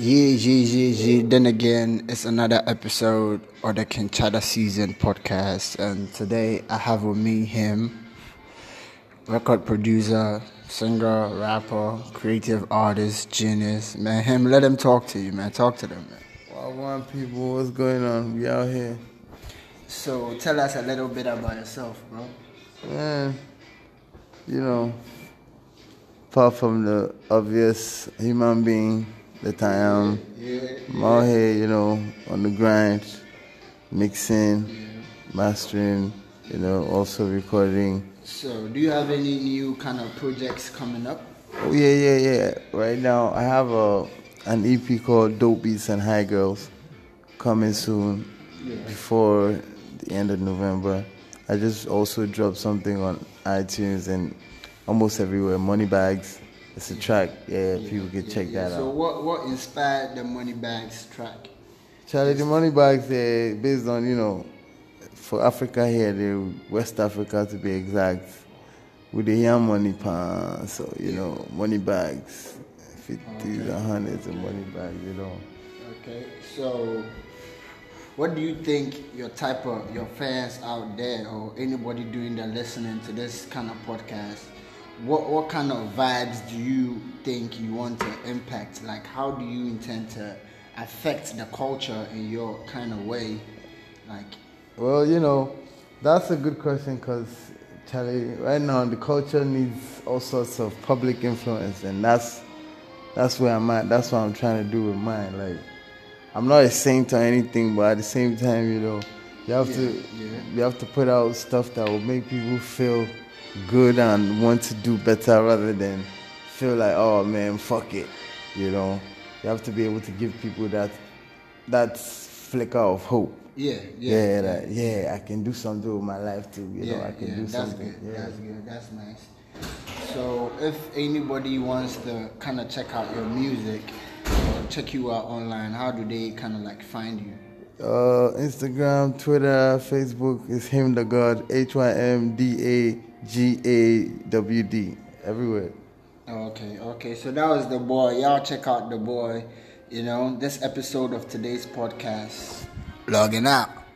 Yeah, yeah, yeah, yeah. Then again, it's another episode of the Kinchada Season podcast. And today I have with me him, record producer, singer, rapper, creative artist, genius. Man, him, let him talk to you, man. Talk to them, man. Well, one people, what's going on? We out here. So tell us a little bit about yourself, bro. Man, you know, apart from the obvious human being that I am, I'm out here, you know, on the grind, mixing, mastering, you know, also recording. So do you have any new kind of projects coming up? Oh yeah, yeah, yeah. Right now I have a an EP called Dope Beats and High Girls coming soon before the end of November. I just also dropped something on iTunes and almost everywhere. Money Bags. It's a track. Yeah, people can check that So out. So what what inspired the Money Bags track? Charlie, the Money Bags, they're based on, you know, for Africa here, they West Africa to be exact. With the young money pan, so you know, money bags, fifties and hundreds of money bags, you know. Okay, so what do you think your type of your fans out there or anybody doing that listening to this kind of podcast? What what kind of vibes do you think you want to impact? Like how do you intend to affect the culture in your kind of way? Like Well, you know, that's a good question because, Charlie, right now the culture needs all sorts of public influence, and that's that's where I'm at. That's what I'm trying to do with mine. Like, I'm not a saint or anything, but at the same time, you know, you have to yeah. you have to put out stuff that will make people feel good and want to do better rather than feel like, oh man, fuck it. You know, you have to be able to give people that that flicker of hope yeah, yeah, yeah. that, yeah, I can do something with my life too. You know, I can do that's something. Good. Yeah. That's good. That's nice. So, if anybody wants to kind of check out your music or check you out online, how do they kind of like find you? Uh, Instagram, Twitter, Facebook is him the God. H Y M D A G A W D. Everywhere. Okay, okay. So that was the boy. Y'all check out the boy. You know, this episode of today's podcast. Logging out.